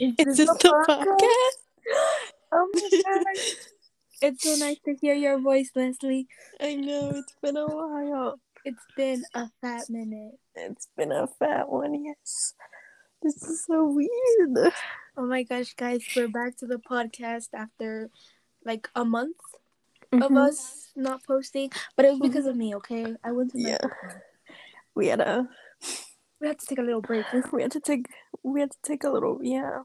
Is It's this just a the podcast? podcast. Oh my god. It's so nice to hear your voice, Leslie. I know it's been a while. It's been a fat minute. It's been a fat one, yes. This is so weird. Oh my gosh, guys, we're back to the podcast after like a month of Mhm. us not posting, but it was because of me. Okay, I went to Yeah. Mexico. We had a We had to take a little break. we had to take we had to take a little yeah.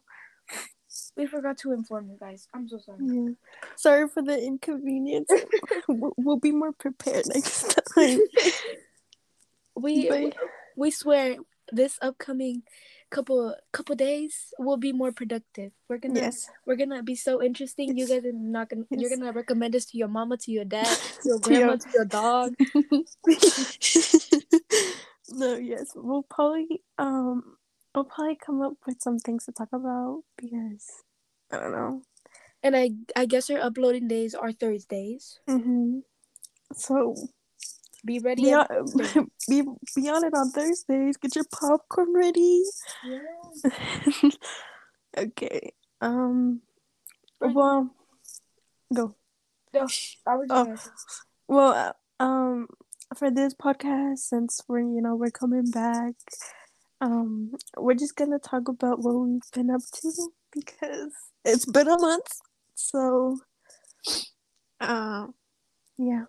We forgot to inform you guys. I'm so sorry. yeah. Sorry for the inconvenience. we'll, we'll be more prepared next time. We But- we swear this upcoming couple couple days will be more productive. We're gonna yes. we're gonna be so interesting. You guys are not gonna you're gonna recommend us to your mama, to your dad, to your To your- grandma, to your dog. No, yes. We'll probably um we'll probably come up with some things to talk about because I don't know. And I I guess our uploading days are Thursdays. hmm So Be ready. be on, on be, be on it on Thursdays. Get your popcorn ready. Yeah. okay. Um. Well, go. No, I was Oh. Well, uh, um, for this podcast, since we're you know we're coming back, um, we're just gonna talk about what we've been up to because it's been a month. So, uh, yeah.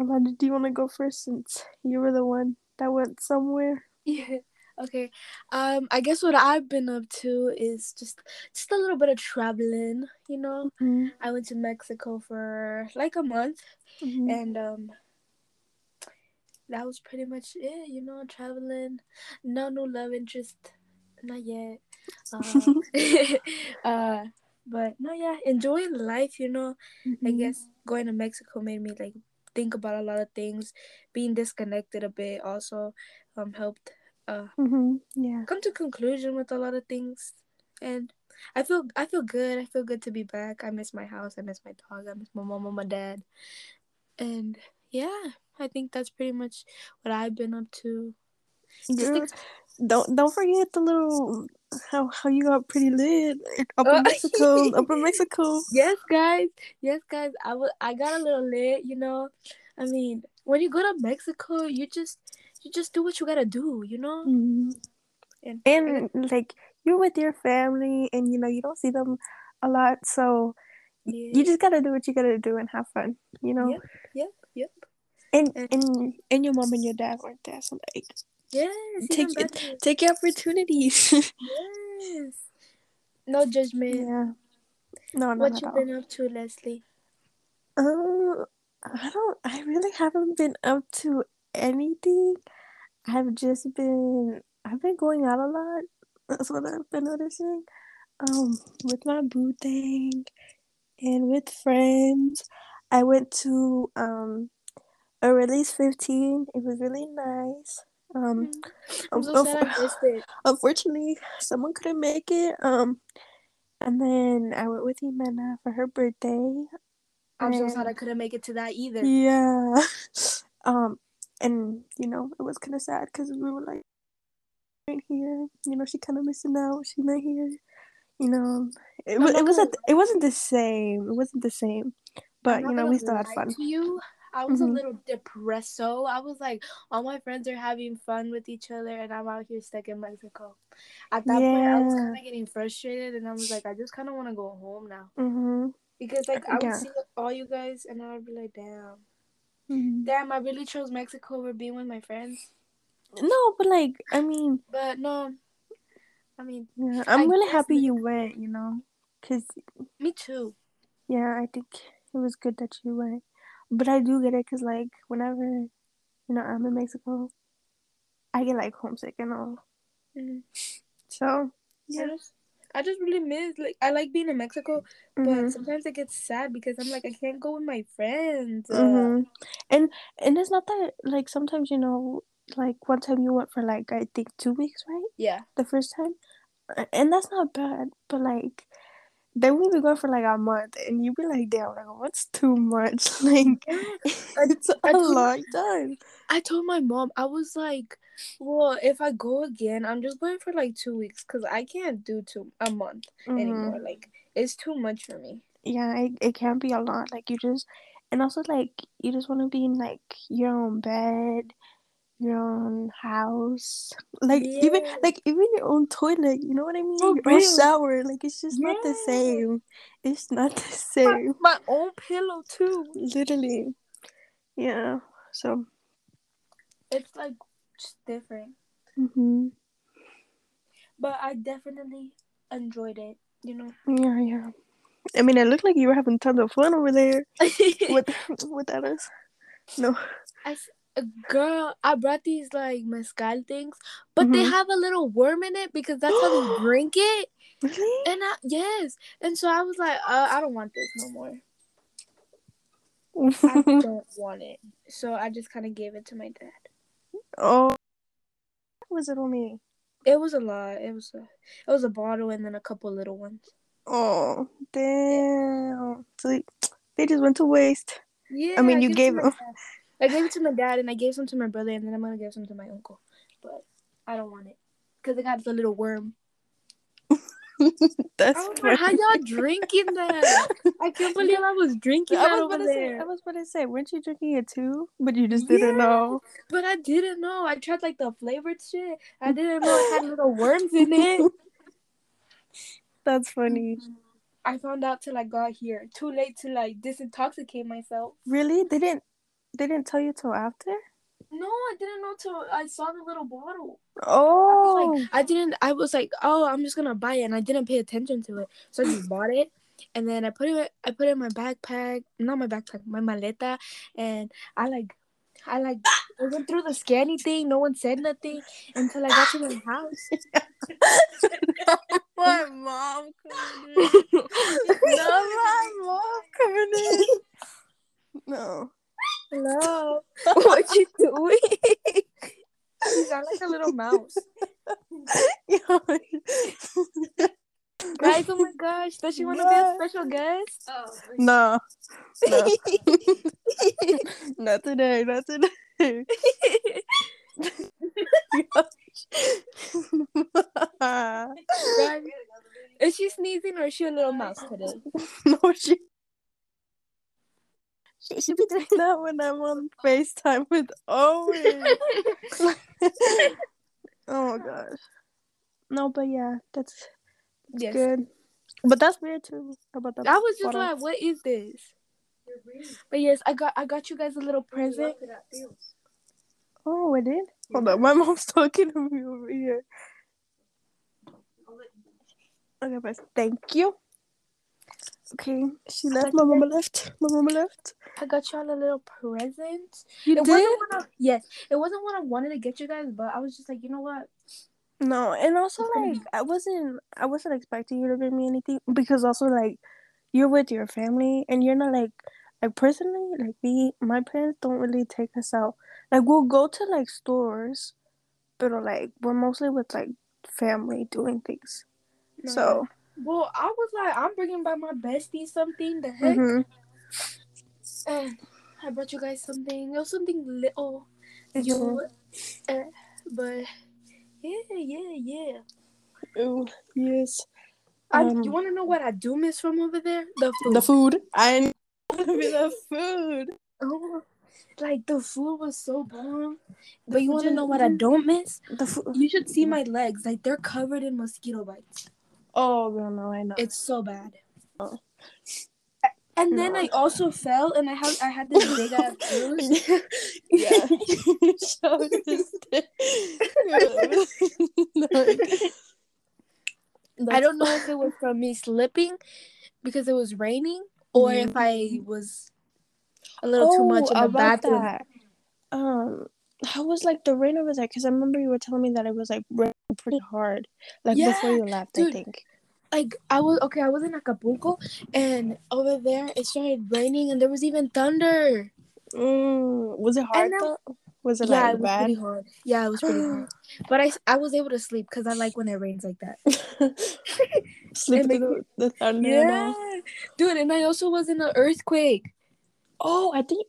Amanda, do you want to go first since you were the one that went somewhere? Yeah. Okay. Um, I guess what I've been up to is just just a little bit of traveling. You know, Mm-hmm. I went to Mexico for like a month, Mm-hmm. and um, that was pretty much it. You know, traveling. No new love interest, not yet. Uh, uh, but no, yeah, enjoying life. You know, Mm-hmm. I guess going to Mexico made me like think about a lot of things. Being disconnected a bit also um helped uh Mm-hmm. Yeah. come to conclusion with a lot of things. And I feel I feel good. I feel good to be back. I miss my house. I miss my dog. I miss my mom and my dad. And yeah, I think that's pretty much what I've been up to. Just Girl, ex- don't don't forget the little how how you got pretty lit up in Mexico, up in Mexico. yes, guys. Yes, guys. I wa- I got a little lit. You know, I mean, when you go to Mexico, you just you just do what you gotta do. You know. Mhm. And, And like you're with your family, and you know you don't see them a lot, so yeah. you just gotta do what you gotta do and have fun. You know. Yeah. yep. And And- and your mom and your dad weren't there, so like Yes. take it, take your opportunities. Yes. No judgment. yeah. No, what at you all. been up to, Leslie? Um, I don't. I really haven't been up to anything. I've just been. I've been going out a lot. That's what I've been noticing. Um, with my boo thing, and with friends. I went to um Aureli's fifteen. It was really nice. Um, I'm so um, sad I it. unfortunately, someone couldn't make it. Um, and then I went with Jimena for her birthday. I'm so sad I couldn't make it to that either. yeah. Um, and you know, it was kind of sad because we were like right here. You know, she kind of missing out. She not here. You know, it, I'm it was gonna... it wasn't the same. It wasn't the same. But I'm you know, we still had fun. To you, I was a Mhm. little depressed. So I was like, all my friends are having fun with each other, and I'm out here stuck in Mexico. At that point, I was kind of getting frustrated, and I was like, I just kind of want to go home now Mm-hmm. because like I would Yeah. see all you guys, and I would be like, damn, mm-hmm. damn, I really chose Mexico over being with my friends. No, but like, I mean, But no, I mean, yeah, I'm I really happy like- you went. You know, cause me too. yeah, I think it was good that you went. But I do get it, cause like whenever you know I'm in Mexico, I get like homesick and all. Mhm. So I yeah. just, I just really miss like I like being in Mexico, but Mhm. sometimes it gets sad because I'm like I can't go with my friends. Uh, Mhm. And and it's not that like sometimes you know like one time you went for like I think two weeks, right? yeah, The first time, and that's not bad. But like then we be going for like a month, and you be like, damn, like what's too much? Like it's I a told- long time. I told my mom I was like, Well, if I go again, I'm just going for like two weeks because I can't do two a month Mhm. anymore. Like it's too much for me. Yeah, it, it can be a lot. Like you just, and also like you just want to be in like your own bed, your own house, like even like even your own toilet. You know what I mean? For your own shower. Like it's just not the same. It's not the same. my own pillow too. Literally. Yeah. So. It's like just different. hmm But I definitely enjoyed it. You know. Yeah, yeah. I mean, it looked like you were having tons of fun over there with without us. No. I girl, I brought these like mezcal things, but they Mhm. have a little worm in it because that's how they drink it. Really? And I, yes, and so I was like, uh, I don't want this no more. I don't want it. So I just kind of gave it to my dad. oh. Was it only? It was a lot. It was a, it was a bottle and then a couple little ones. Oh, damn. So they- they just went to waste. Yeah. I mean, you gave dad. I gave it to my dad and I gave some to my brother and then I'm gonna give some to my uncle, but I don't want it because it got the little worm. That's I was funny. how y'all drinking that? I can't believe I was drinking I that was over about to say, there. I was about to say, weren't you drinking it too? But you just didn't Yeah. know. But I didn't know. I tried like the flavored shit. I didn't know it had little worms in it. That's funny. I found out till I got here. Too late to like disintoxicate myself. Really? They didn't. They didn't tell you till after. No, I didn't know till I saw the little bottle. Oh. was like, oh. I didn't. I was like, oh, I'm just gonna buy it, and I didn't pay attention to it, so I just bought it, and then I put it. I put it in my backpack, not my backpack, my maleta, and I like, I like, I went through the scanning thing. No one said nothing until I got to my house. my mom coming in. no, my mom coming in. No. Hello, what you doing? you sound like a little mouse. Guys, oh my gosh, does she want to be a special guest? Oh, no. No. not today. Not today. Guys, is she sneezing or is she a little mouse today? no, she. She should be doing that when I'm on FaceTime with Owen. oh my gosh. No, but yeah, that's Yes. good. But that's weird too. About that. I was just bottle. like, what is this? But yes, I got I got you guys a little present. Oh, I did. Hold on, my mom's talking to me over here. Okay, but thank you. Okay, she left. My mama left. My mama left. I got y'all a little present. You It did? wasn't I, yes, it wasn't what I wanted to get you guys, but I was just like, you know what? No, and also like I wasn't I wasn't expecting you to give me anything because also like you're with your family and you're not like like personally like me my parents don't really take us out like we'll go to like stores but like we're mostly with like family doing things No. so well, I was like, I'm bringing by my bestie something. The heck, mhm. and I brought you guys something. It was something little, you, uh, but yeah, yeah, yeah. Oh yes I, Um, you want to know what I do miss from over there? The food. the food I the food Oh, like the food was so bomb. But you want to know what I don't miss? the food You should see my legs. Like they're covered in mosquito bites. Oh girl no I know It's so bad. Oh. And then No. I also fell, and I had I had this big ass bruise. yeah. This I don't know if it was from me slipping because it was raining, or if I was a little too much in the Oh, bathroom. that. Um, how was like the rain over there? Because I remember you were telling me that it was like pretty hard, like before you left. I think. Like I was okay, I was in Acapulco, and over there it started raining, and there was even thunder. Mm, was it hard though? Was it yeah, like it was bad? pretty hard. Yeah, it was pretty hard. But I, I was able to sleep because I like when it rains like that. Sleep through the, the thunder and all. dude, and I also was in an earthquake. Oh, I think.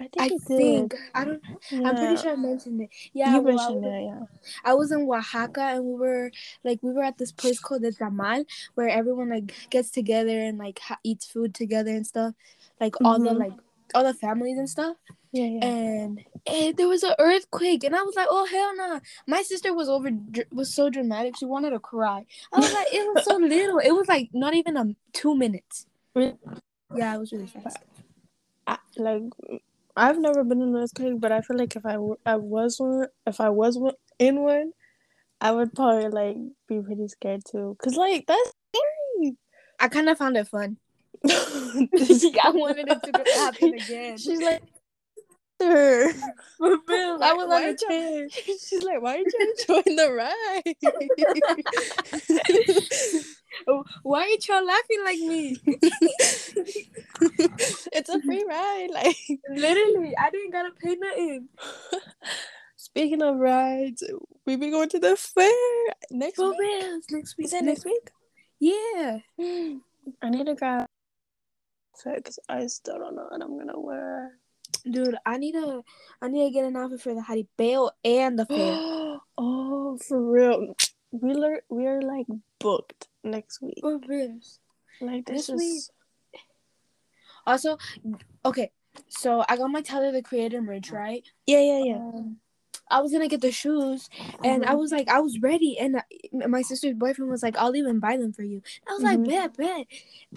I think I think did. I don't. Yeah. I'm pretty sure I mentioned it. Yeah, you well, I mentioned was, it, yeah. I was in Oaxaca and we were like we were at this place called the Tamal where everyone like gets together and like ha- eats food together and stuff, like all the Mhm. like all the families and stuff. Yeah, yeah. And, and there was an earthquake and I was like, oh hell no! My sister was over was so dramatic she wanted to cry. I was like, it was so little. It was like not even a two minutes. Really? Yeah, it was really fast. I, like I've never been in an earthquake, but I feel like if I, w- I was one, if I was one, in one, I would probably like be pretty scared too. Cause like that's scary. I kind of found it fun. I wanted it to happen again. She's like, "Sir, For real, I was on a chair. She's like, why are you trying to join the ride? Why are y'all laughing like me? it's a free ride. Like, Literally, I didn't gotta pay nothing. speaking of rides, we be going to the fair next For week. next week. Is it next week? Yeah. Hmm. I need to grab because I still don't know what I'm gonna wear. Dude, I need to I need to get an outfit for the Jaripeo and the fair. oh, for real. We lear- we're like booked next week. For real. Like this, This week. Also, okay, so I got my Tyler the Creator merch, right? yeah, yeah, yeah. Um, I was gonna get the shoes, and I Mhm. was like, I was ready, and I- my sister's boyfriend was like, I'll even buy them for you. I was like, Mhm. bet, bet,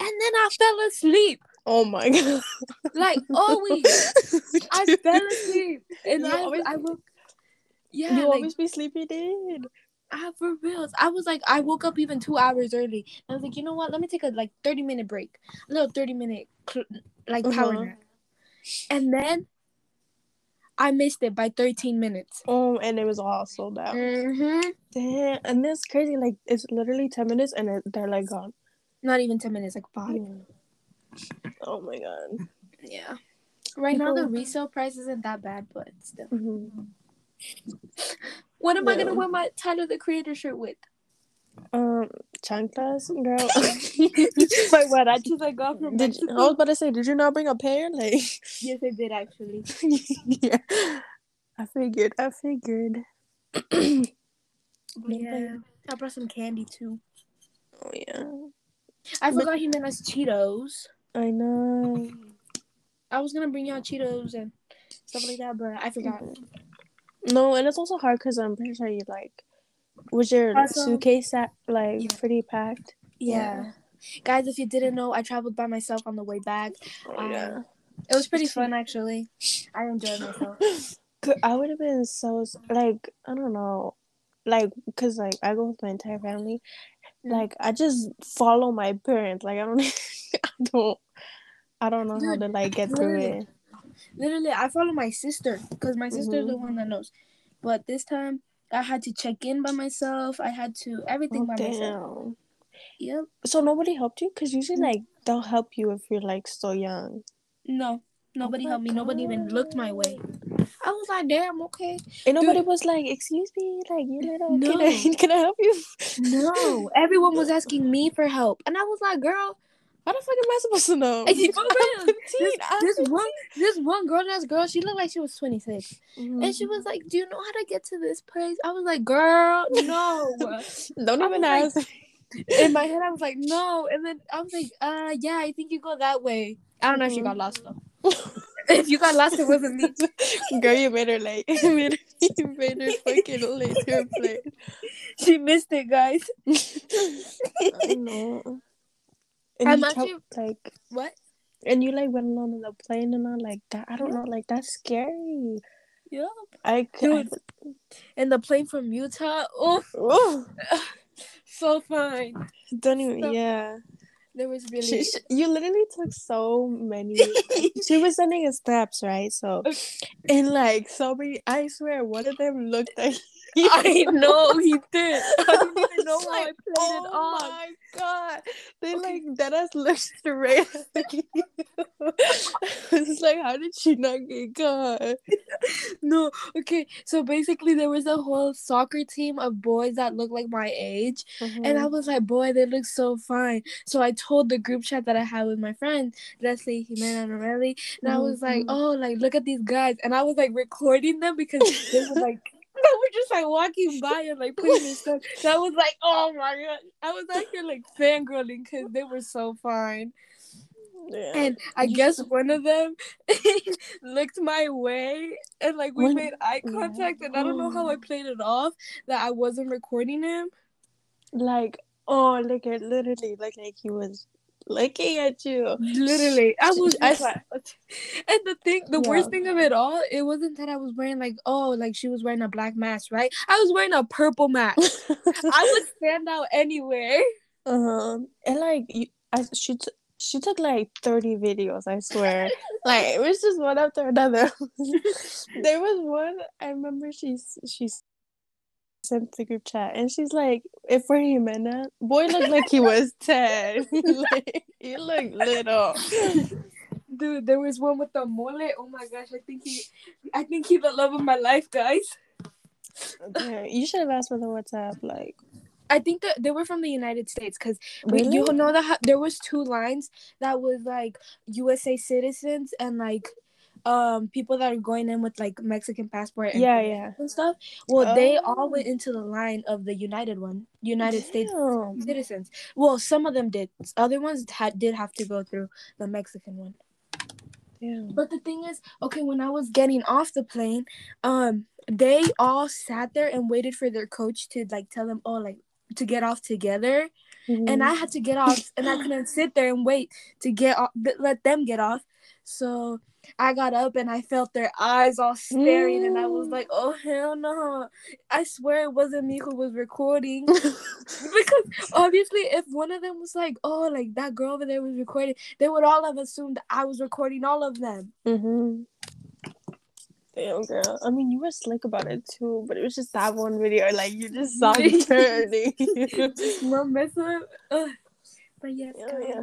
and then I fell asleep, Oh my god. like always. I fell asleep, and You I, always- I woke. Yeah, You like, always be sleepy, in. I, for real. I was like, I woke up even two hours early. I was like, you know what? Let me take a like thirty minute break, a little thirty minute cl- like power Uh-huh. nap, and then I missed it by thirteen minutes. Oh, and it was all sold out. Mm-hmm. Damn, and that's crazy. Like it's literally ten minutes, and it, they're like gone. Not even ten minutes, like five. Oh my god. Yeah. Right now the resale price isn't that bad, but still. Mhm. What am I gonna wear my Tyler the Creator shirt with? Um, chanclas, girl. My what? I just like got from did you, Mexico. I was about to say, did you not bring a pair? Like, Yes, I did actually. yeah. I figured. I figured. Yeah, I brought some candy too. Oh yeah. I But- forgot he meant us Cheetos. I know. I was gonna bring y'all Cheetos and stuff like that, but I forgot. No, and it's also hard because I'm pretty sure you like. Was your Also- suitcase like Yeah. pretty packed? Yeah. Guys, if you didn't know, I traveled by myself on the way back. Oh Um, yeah. It was pretty fun actually. I enjoyed myself. I would have been so like I don't know, like because like I go with my entire family, Mm. like I just follow my parents. Like I don't, I don't, I don't know how to like get through it. Literally, I follow my sister because my sister's the Mhm. one that knows. But this time, I had to check in by myself. I had to everything Oh, by myself. damn. Yep. So nobody helped you because usually like they'll help you if you're like so young. No, nobody my helped me. Nobody even looked my way. I was like, damn, okay. And nobody was like, "Excuse me, like you little, No. can I can I help you?" No, everyone was asking me for help, and I was like, girl, How the fuck am I supposed to know? I'm 15. this, I'm this 15. one, this one girl, ass girl, she looked like she was twenty six, Mhm. and she was like, "Do you know how to get to this place?" I was like, "Girl, no." Don't I even ask. In my head, I was like, "No," and then I was like, "Uh, yeah, I think you go that way." I don't know if she Mhm. got lost though. if you got lost, it wasn't me. Girl, you made her late. You made her, you made her fucking late to her place. She missed it, guys. I know. And I'm you actually- tell- like, What? and you like went along in the plane and all like that. I don't Yeah. know, like that's scary. Yeah. I could. Dude. And the plane from Utah. Oh, so fine. don't even. So- yeah. There was really. She, she, you literally took so many. she was sending us snaps, right? So, and like so many. I swear, one of them looked like. I know he did. I didn't even know was how I like, played it on. oh my god. They okay. like that ass looked straight at you. it's like how did she not get caught? no, okay. So basically there was a whole soccer team of boys that looked like my age. Mm-hmm. And I mm-hmm. was like, boy, they look so fine. So I told the group chat that I had with my friends, Leslie, Jimena, and Aureli, and mm-hmm. I was like, mm-hmm. oh, like look at these guys. And I was like recording them because they were like that were just like walking by and like putting their stuff. That was like, oh my god. I was out here like fangirling because they were so fine. Yeah. And I guess one of them looked my way and like we when, made eye contact and I don't know how I oh. played it off that I wasn't recording him. Like oh like it literally like like he was looking at you. Literally, I was. I, and the thing, the yeah. worst thing of it all, it wasn't that I was wearing like, oh, like she was wearing a black mask, right? I was wearing a purple mask. I would stand out anywhere. Uh huh. And like, you, I she t- she took like thirty videos. I swear, like it was just one after another. there was one I remember. She's she's sent the group chat and she's like, if we're Jimena, uh, boy looked like he was 10. like, he looked little. Dude, there was one with the mole. Oh my gosh, I think he I think he's the love of my life, guys. Okay. You should have asked for the WhatsApp, like I think that they were from the United States because really? you know that there was two lines that was like USA citizens and like um people that are going in with like Mexican passport and yeah yeah and stuff. Well, oh. they all went into the line of the United one, United Damn. States citizens. Well, some of them did. Other ones had did have to go through the Mexican one. Yeah. But the thing is, okay, when I was getting off the plane, um, they all sat there and waited for their coach to like tell them, oh, like to get off together. Mm-hmm. And I had to get off, and I couldn't sit there and wait to get off, let them get off. So I got up and I felt their eyes all staring, mm. and I was like, "Oh hell no!" I swear it wasn't me who was recording, because obviously, if one of them was like, "Oh, like that girl over there was recording," they would all have assumed I was recording all of them. Mm-hmm. Damn, girl. I mean, you were slick about it too, but it was just that one video. Like you just saw me turning. no mess up. But yes, yeah, yeah.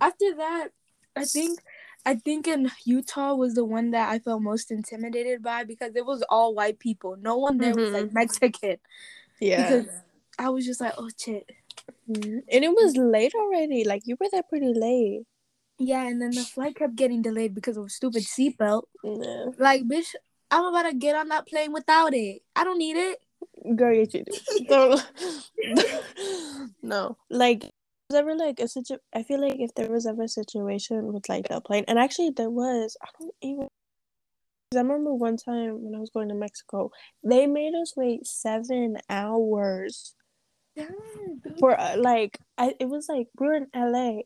After that, I think I think in Utah was the one that I felt most intimidated by because it was all white people. No one there mm-hmm. was like mm-hmm. Mexican. Yeah. Because I was just like, oh shit. Mm-hmm. And it was late already. Like you were there pretty late. Yeah, and then the flight kept getting delayed because of a stupid seatbelt. Yeah. Like, bitch, I'm about to get on that plane without it. I don't need it. Girl, get you do. No, like ever like a situ- I feel like if there was ever a situation with like the plane, and actually there was. I don't even. I remember one time when I was going to Mexico, they made us wait seven hours for uh, like I. It was like we were in LA,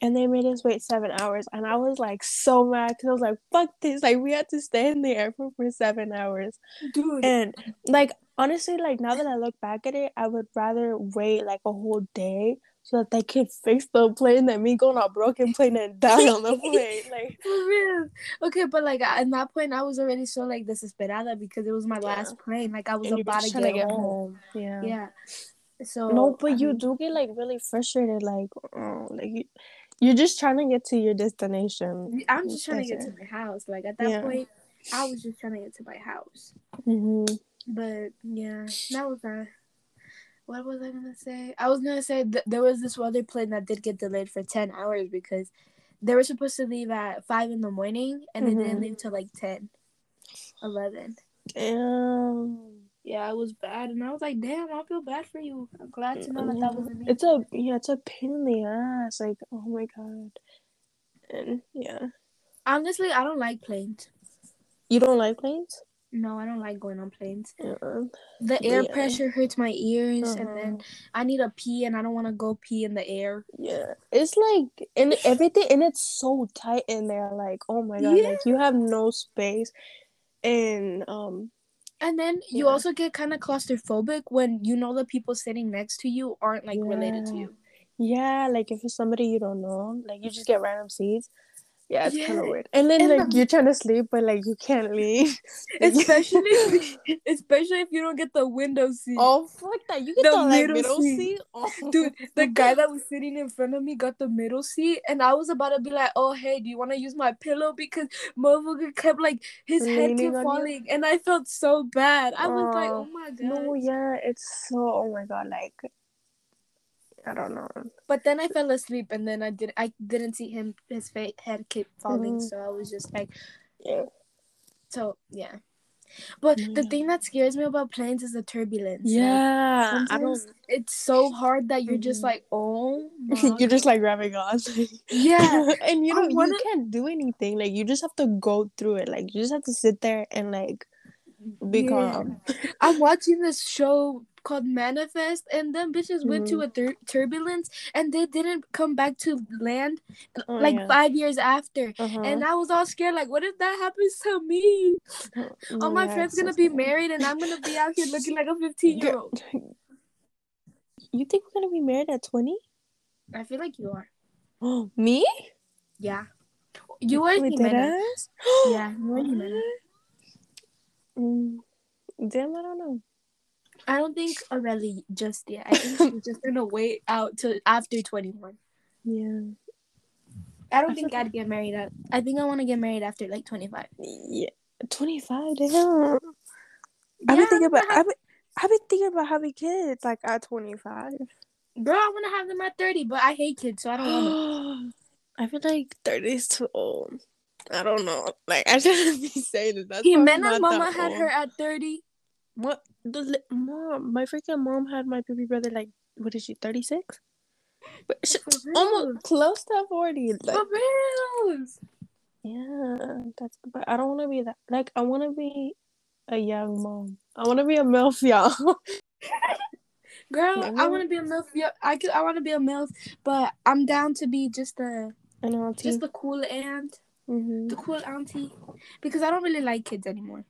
and they made us wait seven hours, and I was like so mad because I was like, "Fuck this!" Like we had to stay in the airport for seven hours, dude. And like honestly, like now that I look back at it, I would rather wait like a whole day so that they can fix the plane that me going on a broken plane and die on the plane. Like for real. Okay, but like at that point, I was already so like desesperada because it was my yeah. last plane. Like I was and about to get, get home. home. Yeah. Yeah. So no, but I you mean, do get like really frustrated. Like, oh, like you, you're just trying to get to your destination. I'm just trying to get to my house. Like at that yeah. point, I was just trying to get to my house. Mm-hmm. But yeah, that was that what was I gonna say? I was gonna say th- there was this other plane that did get delayed for ten hours because they were supposed to leave at five in the morning and mm-hmm. they didn't mm-hmm. leave till like 10, 11. Damn. Yeah, it was bad, and I was like, "Damn, I feel bad for you. I'm glad to know that that wasn't me." It's a yeah, it's a pain in the ass. Like, oh my god, and yeah. Honestly, I don't like planes. You don't like planes? No, I don't like going on planes. Uh-uh. The air yeah. pressure hurts my ears, uh-huh. and then uh-huh. I need a pee, and I don't want to go pee in the air. Yeah, it's like and everything, and it's so tight in there. Like, oh my god, yeah. like you have no space, and um, and then you also get kind of claustrophobic when you know the people sitting next to you aren't like related to you. Yeah, like if it's somebody you don't know, like you just get random seats. Yeah, it's kind of weird. And then And like the- you're trying to sleep, but like you can't leave. especially especially if you don't get the window seat. oh fuck that! You get The the, like middle middle seat. seat. Oh. Dude, the guy that was sitting in front of me got the middle seat, and I was about to be like, "Oh, hey, do you want to use my pillow?" Because motherfucker kept like his head Leaning kept on you? falling, and I felt so bad. I was like, Oh, "Oh my god!" No, yeah, it's so. Oh my god, like I don't know. But then I fell asleep, and then I did. I didn't see him. His fa- head kept falling, Mhm. so I was just like, Yeah. so yeah. But the thing that scares me about planes is the turbulence. Like, Yeah, I don't. it's so hard that you're just Mhm. like, oh, my You're just like grabbing on. yeah. and you I know wanna- you can't do anything. Like you just have to go through it. Like you just have to sit there and like be Yeah. calm. I'm watching this show called Manifest, and them bitches went to Mhm. a tur- turbulence, and they didn't come back to land Oh, like yeah. five years after. Uh-huh. And I was all scared, like, what if that happens to me? No, All my yeah, friends so gonna be married, and I'm gonna be out here looking like a 15 year old. You think we're gonna be married at twenty? I feel like you are. Oh, me? Yeah. You Wait, Jimena. Yeah, you were Jimena. Mm, damn, I don't know. I don't think Aurelie just yet. I think she's just gonna wait out till after 21. Yeah. I don't I think. I'd get married at. I think I want to get married after like 25. Yeah. Twenty five, damn. I've been thinking about have- I've been, I've been thinking about having kids like at twenty five. Bro, I want to have them at 30, but I hate kids, so I don't want to. I feel like 30 is too old. I don't know. Like, I shouldn't be saying it. That's probably Jimena's not mama that had old. her at 30. What? The li- mom, my freaking mom had my baby brother, like, what is she, 36? But she, almost close to 40. Like, For reals. yeah, that's, but I don't want to be that. Like, I want to be a young mom. I want to be a MILF, y'all. Girl, Yeah. I want to be a MILF. Yeah, I could. I want to be a MILF, but I'm down to be just a and I'll just the cool aunt, hmm the cool auntie, because I don't really like kids anymore.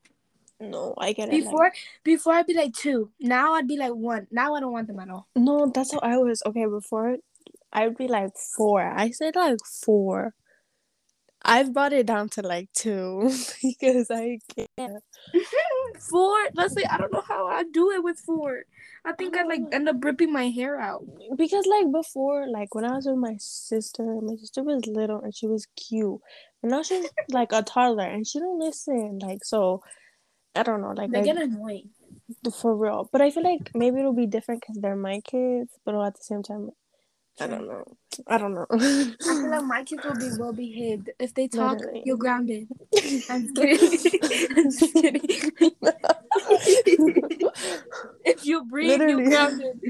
No, I get it. like- Before, before I'd be like two. Now I'd be like one. Now I don't want them at all. No, that's how I was. Okay, before I would be like four. I said like four. I've brought it down to like two because I can't. four. Let's say I don't know how I do it with four. I think I'd like end up ripping my hair out. Because like before, like when I was with my sister, my sister was little and she was cute. But now she's like a toddler and she don't listen. Like so, I don't know. Like They I, get annoying. for real. But I feel like maybe it'll be different because they're my kids. But at the same time, I don't know. I don't know. I feel like my kids will be well behaved. If they talk, Literally. you're grounded. I'm kidding. I'm just kidding. if you breathe, Literally. you're grounded.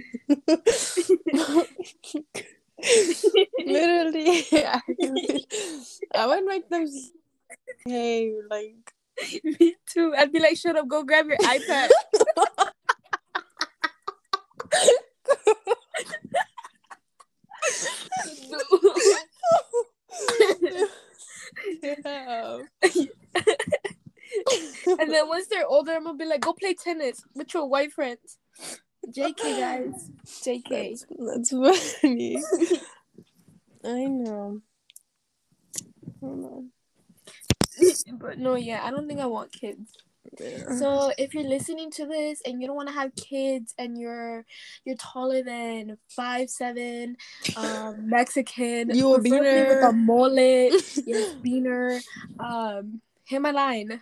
Literally, I, I would make them hey like Me too. I'd be like, shut up, go grab your iPad. and then once they're older, I'm gonna be like, go play tennis with your white friends. JK guys. JK. That's, that's funny. I know. I don't know. but no, yeah, I don't think I want kids. Yeah. So if you're listening to this and you don't want to have kids and you're you're taller than five seven, um, Mexican, You a beaner. with a mullet, yes, beaner, um, hit my line.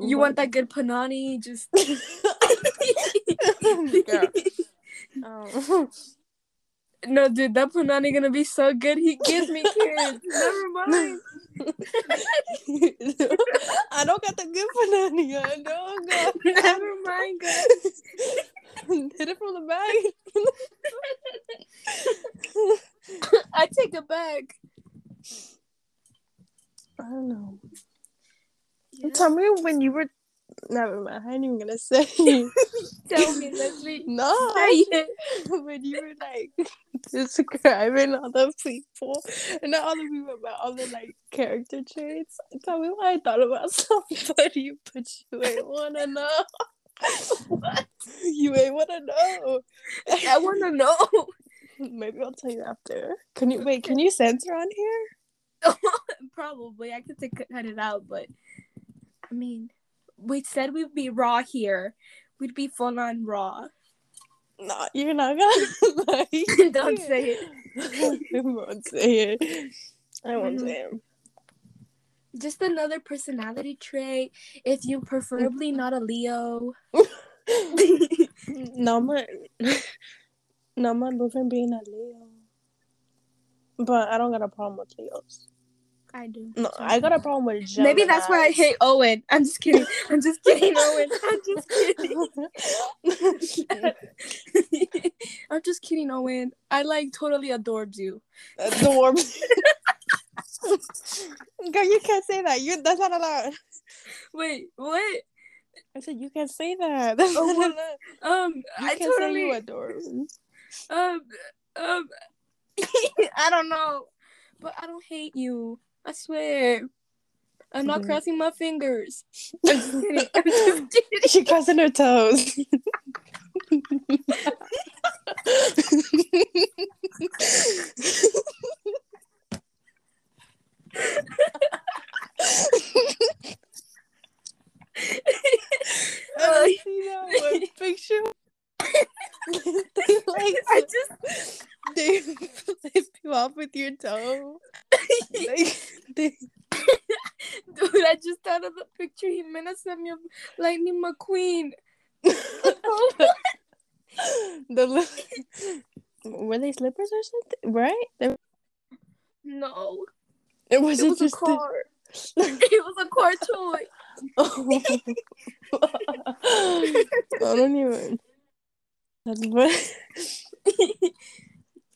You want that good panani? Just Oh. no, dude, that panani gonna be so good. He gives me kids. Never mind. I don't got the good banana. I don't got. Never mind, guys. Hit it from the back. I take it back. I don't know. Tell me when you were. Never mind. I ain't even gonna say. Tell me, Leslie. no. Say it. when you were like describing other people and not other people but other like character traits. Tell me why I thought about somebody but you ain't wanna know. What? You ain't wanna know. I want to know. Maybe I'll tell you after. Can you wait? Can you censor on here? Probably. I could take, cut it out, but mean, we said we'd be raw here. We'd be full on raw. No, you're not gonna. Don't say it. I won't say it. I won't Mhm. say it. Just another personality trait. If you preferably not a Leo. No, my, no, my boyfriend being a Leo. But I don't got a problem with Leos. I do. No, I got a problem with Gemini. Maybe that's why I hate Owen. I'm just kidding. I'm just kidding, Owen. I'm just kidding. I'm just kidding, Owen. I like totally adored you. warm. Girl, you can't say that. You that's not allowed. Wait, what? I said you can't say that. That's Oh, not allowed. Um, You I can't say you adore. Um, um, I don't know, but I don't hate you. I swear. I'm not Mhm. crossing my fingers. I'm just kidding. I'm just kidding. She crossing her toes. I see that one picture. They like I just they flip you off with your toe. like, they, dude, I just thought of the picture Jimena sent me of Lightning McQueen. the li- were they slippers or something? Right? They, No, it was it was a just the- car. it was a car toy. Oh. I don't even.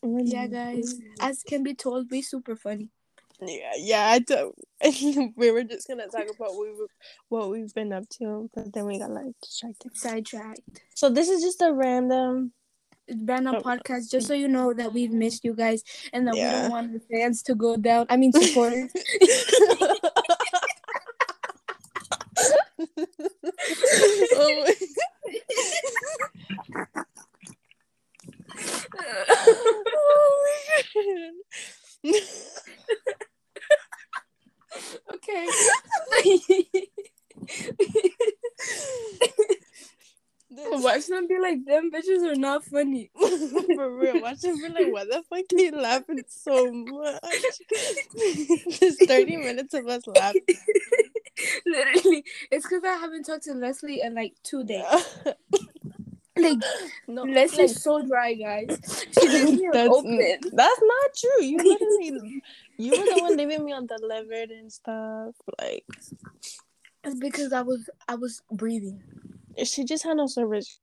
Yeah, guys, as can be told, we super funny. Yeah, yeah. I don't. we were just gonna talk about what we what we've been up to, but then we got like distracted. Sidetracked. So this is just a random. Random Oh. podcast, just so you know that we've missed you guys and that we don't want the fans to go down. I mean, supporters. oh my- oh my god. Okay. Watch them be like, them bitches are not funny. For real, watch them be like, why the fuck are you laughing so much? Just 30 minutes of us laughing. Literally, it's because I haven't talked to Leslie in like two days. Like no, Leslie's like, so dry, guys. She me that's, open. that's not true. You literally, you were the one leaving me on the undelivered and stuff. Like, It's because I was I was breathing. she just had no service.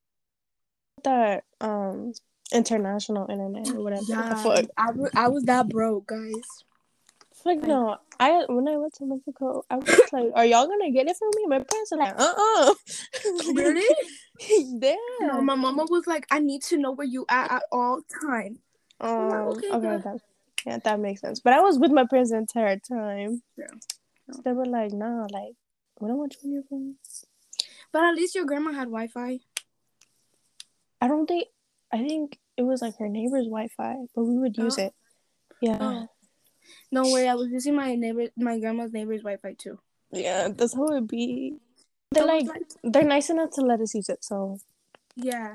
That, um, international internet or whatever. What the fuck? I, I was that broke, guys. Like no, I when I went to Mexico, I was like, "Are y'all gonna get it for me?" My parents are like, "Uh, uh. No, my mama was like, I need to know where you at at all time. Oh, okay, okay, that, yeah, that makes sense. But I was with my parents the entire time. Yeah. So they were like, "Nah, like, we don't want you on your phone." But at least your grandma had Wi-Fi. I don't think. I think it was like her neighbor's Wi-Fi, but we would use Oh. it. Yeah, Oh. No way, I was using my neighbor, my grandma's neighbor's Wi-Fi too. yeah, that's how it be. They're was like, they're nice enough to let us use it. So yeah.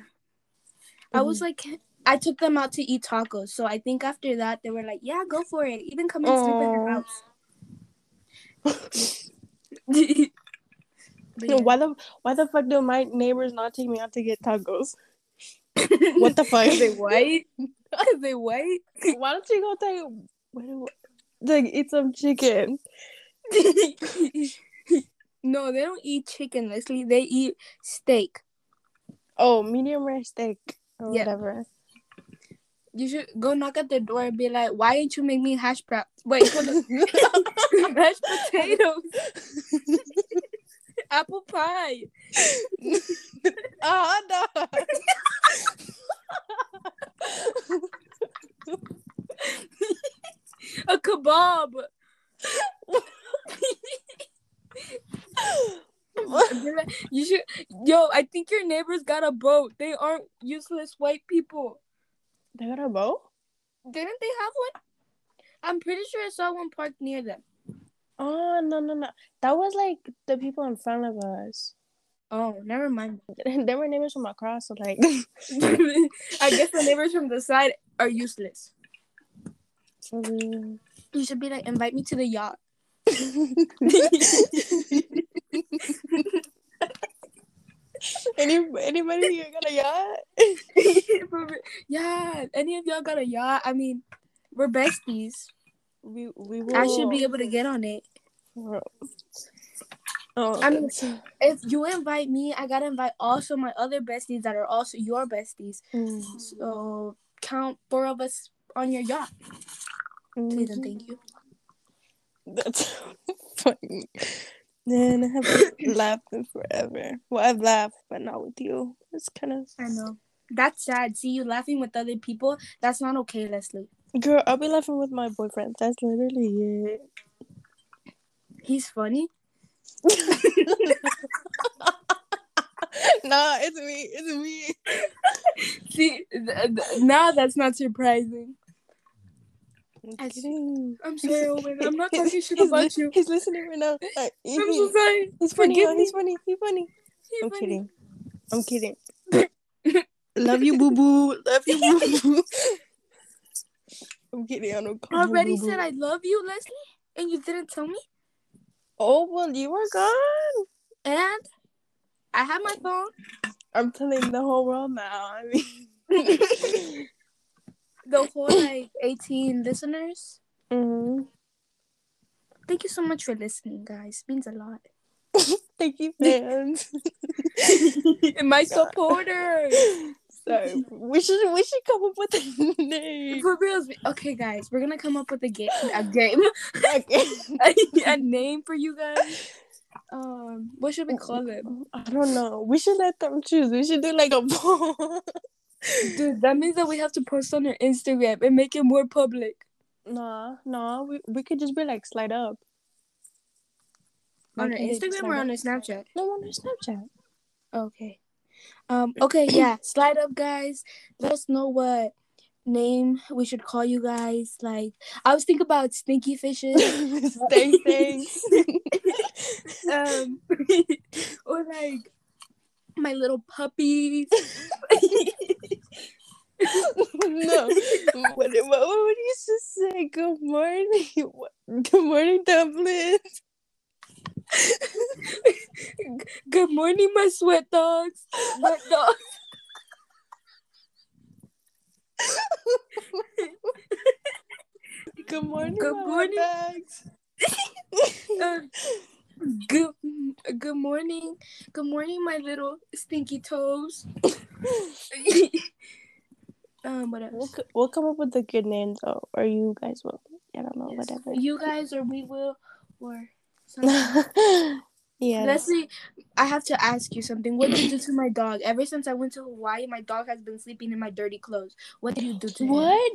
I was mm-hmm. like, I took them out to eat tacos, so I think after that they were like, yeah, go for it. Even come and sleep in Aw. house. No, yeah. why the why the fuck do my neighbors not take me out to get tacos? What the fuck? Cause they white. Cause they white. Why don't you go take what like eat some chicken? no, they don't eat chicken, Leslie. They eat steak. Oh, medium rare steak or whatever. You should go knock at the door and be like, "Why didn't you make me hash brown? Wait, hold on. mashed potatoes, apple pie." oh no. a kebab. Be like, you should, yo. I think your neighbors got a boat. They aren't useless white people. they got a boat? Didn't they have one? I'm pretty sure I saw one parked near them. Oh no no no! That was like the people in front of us. Oh, never mind. they were neighbors from across, so like. I guess the neighbors from the side are useless. You should be like, invite me to the yacht. Any anybody here got a yacht? yeah, any of y'all got a yacht? I mean, we're besties. We we will. I should be able to get on it. Oh, I mean, if you invite me, I gotta invite also my other besties that are also your besties. mm. So count four of us on your yacht. Please and thank you. That's funny. Man, I haven't laughed in forever. Well, I've laughed, but not with you. It's kind of. I know. That's sad. See you laughing with other people. That's not okay, Leslie. Girl, I'll be laughing with my boyfriend. That's literally it. He's funny. nah, it's me. It's me. See, th- th- now that's not surprising. I'm I- kidding. I'm sorry, Owen. I'm not He's- talking shit he's about li- you. He's listening right now. Uh, like, I'm so sorry. He's funny. Forgive. He's funny. He's funny. He's I'm funny. kidding. I'm kidding. Love you, boo boo. Love you, boo boo. I'm kidding. I don't call I you already boo-boo. said I love you, Leslie, and you didn't tell me. Oh well, you were gone. And I have my phone. I'm telling the whole world now. I mean, The whole like 18 listeners. hmm Thank you so much for listening, guys. means a lot. thank you, fans. and my supporters. so we should we should come up with a name. For reals. Okay, guys, we're gonna come up with a game. A game. Okay. a name for you guys. Um, what should we call it? I don't know. We should let them choose. We should do like a poll. Dude, that means that we have to post on our Instagram and make it more public. nah, nah. We we could just be like slide up. On Like, our Instagram or on our Snapchat? No, on our Snapchat. Okay. Um, okay, yeah. Slide up guys. Let us know what name we should call you guys. Like I was thinking about stinky fishes. Stay thanks. um or like my little puppies. no. What, what, what would you just say? Good morning. What- Good morning, dumplings. Good morning, my sweat dogs. Sweat dogs. Good morning, Good morning. Uh, good good morning. Good morning, my little stinky toes. Um, what We'll, we'll come up with a good name though, or you guys will. I don't know, Yes. whatever. You guys or we will or something. yeah. Leslie, I have to ask you something. What did you do to my dog? Ever since I went to Hawaii, my dog has been sleeping in my dirty clothes. What did you do to him? What?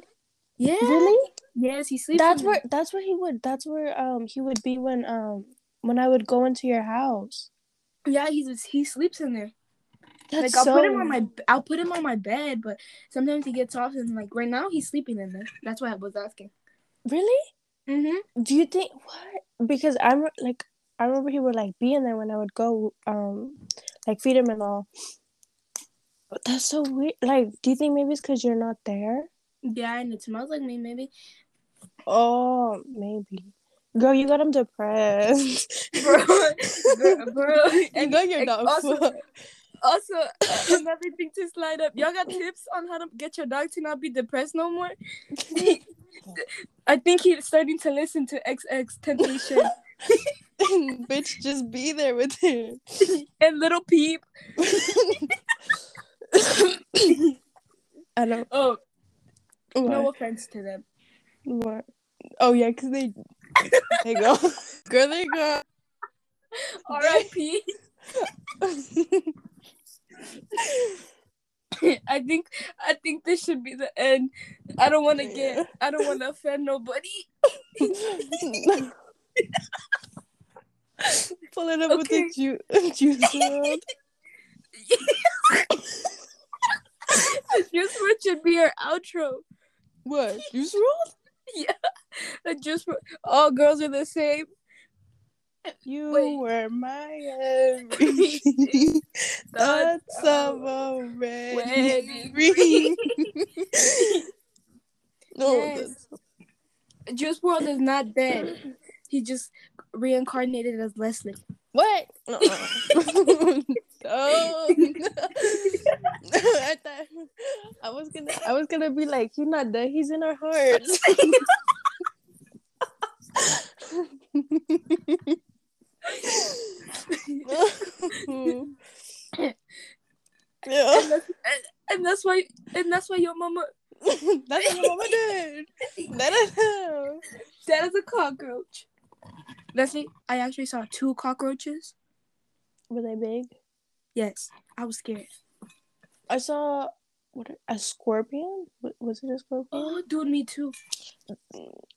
Yeah. Really? Yes, he sleeps. That's where that's where he would that's where um he would be when um when I would go into your house. Yeah, he's he sleeps in there. That's like I'll so put him on my I'll put him on my bed, but sometimes he gets off and like right now he's sleeping in there. That's why I was asking. really. Mm-hmm. Do you think what? Because I'm like I remember he would like be in there when I would go um like feed him and all. But that's so weird. Like, do you think maybe it's because you're not there? Yeah, and it smells like me. Maybe. Oh, maybe. Girl, you got him depressed. bro, bro, bro. you And, got your and dog also. Also uh, another thing to slide up. Y'all got tips on how to get your dog to not be depressed no more? I think he's starting to listen to XXXTentacion Bitch, just be there with him. and Lil Peep. I don't. Oh, What? no offense to them. What? Oh yeah, cause they. They go. Girl, they go. R.I.P. I think I think this should be the end. I don't want to get. I don't want to offend nobody. Pull it up with the Okay. ju- Juice WRLD. This what should be our outro. What? Juice WRLD? yeah, a juice. WRLD. All girls are the same. You Wait. were my everything. Thoughts of oh, a wedding ring. no, Yes. Juice WRLD is not dead. He just reincarnated as Leslie. What? Uh-uh. oh. I thought I was gonna I was gonna be like, he's not dead, he's in our hearts. And, that's, and that's why and that's why your mama That's what my mama did. That is that is a cockroach. Leslie, I actually saw two cockroaches. Were they big? Yes, I was scared. I saw what a scorpion. Wa- Was it a scorpion? Oh, dude, me too.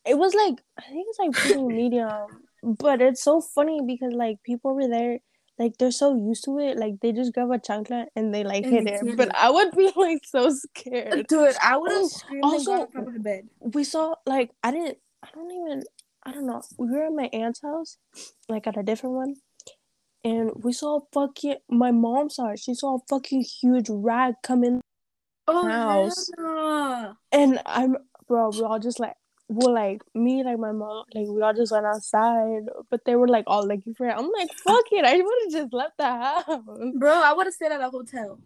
It was like I think it's like pretty medium, but it's so funny because like people over there, like they're so used to it, like they just grab a chancla and they like And hit it. But. I would be like so scared. Dude, I would have Oh, screamed also- got on top of the bed. We saw like I didn't. I don't even. I don't know. We were at my aunt's house, like at a different one, and we saw fucking. My mom saw it. She saw a fucking huge rat come in Oh, House. no. And I'm bro, we all just like well like me, like my mom, like we all just went outside, but they were like all looking for it. I'm like, fuck it, I would have just left the house. Bro, I would have stayed at a hotel.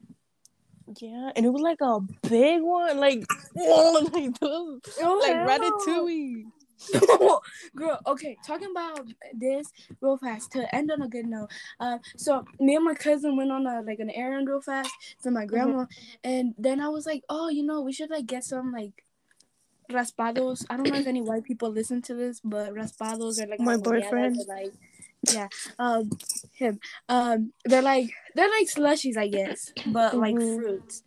Yeah, and it was like a big one, like like those, Oh, like ratatouille. Girl, okay, talking about this real fast to end on a good note. Um, so me and my cousin went on a like an errand real fast to my grandma, and then I was like, oh, you know, we should like get some like raspados. I don't know if any white people listen to this, but raspados are like My boyfriend. like yeah, um, him. Um, they're like they're like slushies, I guess, but like Mhm. fruits,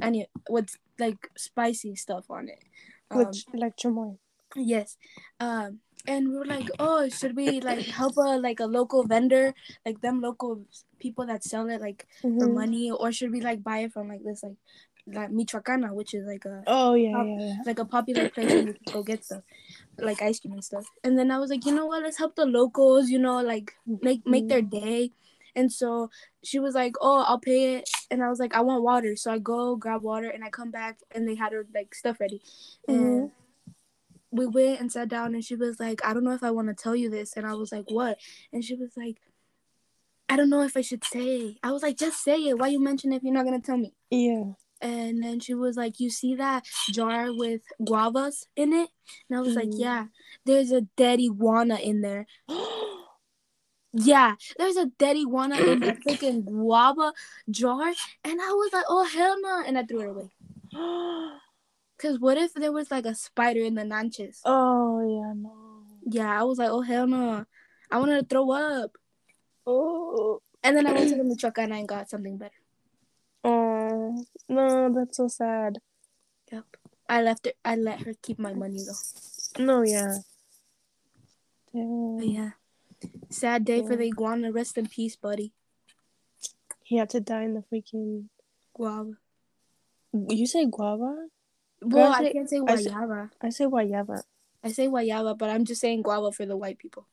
and it, with like spicy stuff on it. Um, Which like Chamoy. Yes. Um and we were like, oh, should we like help a like a local vendor, like them local people that sell it like for Mhm. money, or should we like buy it from like this like like Michoacana, which is like a Oh yeah, Pop- yeah, yeah. like a popular place where you can go get stuff, like ice cream and stuff. And then I was like, you know what? Let's help the locals. You know, like make make mm-hmm. their day. And so she was like, oh, I'll pay it. And I was like, I want water. So I go grab water, and I come back, and they had her like stuff ready. And mm-hmm. we went and sat down, and she was like, I don't know if I want to tell you this. And I was like, what? And she was like. I don't know if I should say. I was like, just say it. Why you mention it if you're not gonna tell me? Yeah. And then she was like, "You see that jar with guavas in it?" And I was like, Mhm. "Yeah, there's a dead iguana in there. Yeah, there's a dead iguana in the freaking guava jar." And I was like, "Oh hell no!" And I threw it away. Cause what if there was like a spider in the nanches? oh yeah, no. Yeah, I was like, "Oh hell no!" I wanted to throw up. Oh. And then I went to the truck and I got something better. Oh no, that's so sad. Yep. I left it. I let her keep my money though. No, yeah. Yeah. Sad day for the iguana. Rest in peace, buddy. He had to die in the freaking. Guava. You say guava? Well, I I can't say I say- guayaba. I say guayaba. I say guayaba, but I'm just saying guava for the white people.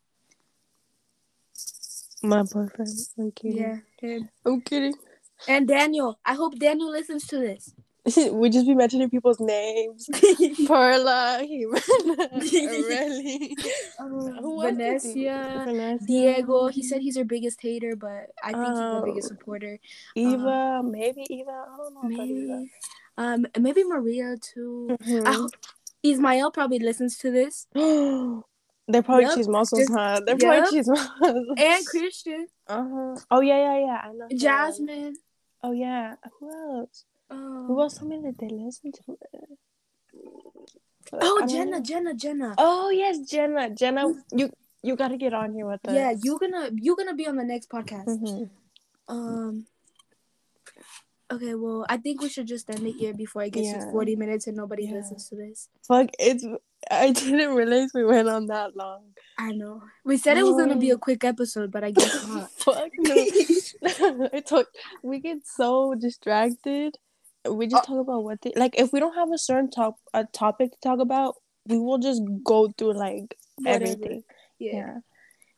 My boyfriend. I'm kidding. Yeah, him. I'm kidding. And Daniel. I hope Daniel listens to this. we just be mentioning people's names. Perla, Jimena, Aureli. Who Vanessa, Vanessa, Diego. He said he's our biggest hater, but I think he's our Oh. biggest supporter. Eva, maybe Eva. I don't know. Maybe, um, maybe Maria too. Mhm. I hope Ismael probably listens to this, They're probably Yep, cheese muscles, huh? They're yep. probably cheese muscles. and Christian, uh-huh. Oh yeah, yeah, yeah. I know. Jasmine. Oh yeah. Who else? Um, Who else told me that they listen to it? I Oh, don't Jenna, know. Jenna, Jenna. Oh yes, Jenna. Jenna, you you gotta get on here with us. Yeah, you gonna you gonna be on the next podcast. Mhm. Um. Okay, well, I think we should just end it here before it gets Yeah. to forty minutes and nobody Yeah. listens to this. Fuck, it's. I didn't realize we went on that long. I know. We said it was gonna be a Oh. quick episode, but I guess not. Fuck no. I told we get so distracted we just talk about what they like. If we don't have a certain top a topic to talk about, we will just go through like Whatever. everything. Yeah. Yeah.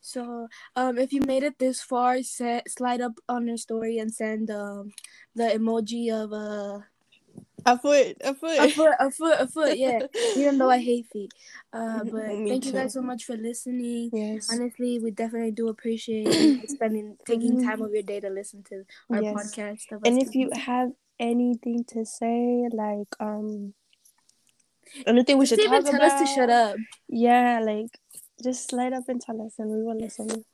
So, um, if you made it this far, set, slide up on your story and send um the emoji of a A foot, a foot. a foot, a foot, a foot. Yeah. Even though I hate feet. Uh, but Me thank you guys so much for listening. Yes. Honestly, we definitely do appreciate spending taking Mhm. time of your day to listen to our Yes. podcast. And if you have anything to say, like um, anything we should even talk tell about, us to shut up, Yeah, like just slide up and tell us, and we will listen.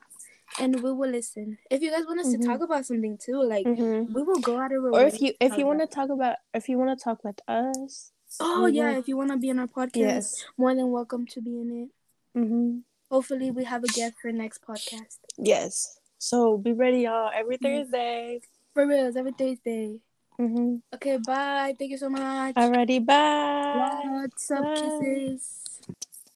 And we will listen. If you guys want us Mhm. to talk about something too, like hmm we will go out of our Or way if you if you want to talk about if you want to talk with us. Oh yeah, will- if you want to be on our podcast, Yes. more than welcome to be in it. Mm-hmm. Hopefully, we have a guest for next podcast. Yes. So be ready, y'all. Every Yes. Thursday. For reals, every Thursday. Mm-hmm. Okay, bye. Thank you so much. Alrighty, bye. What's up, Bye. kisses?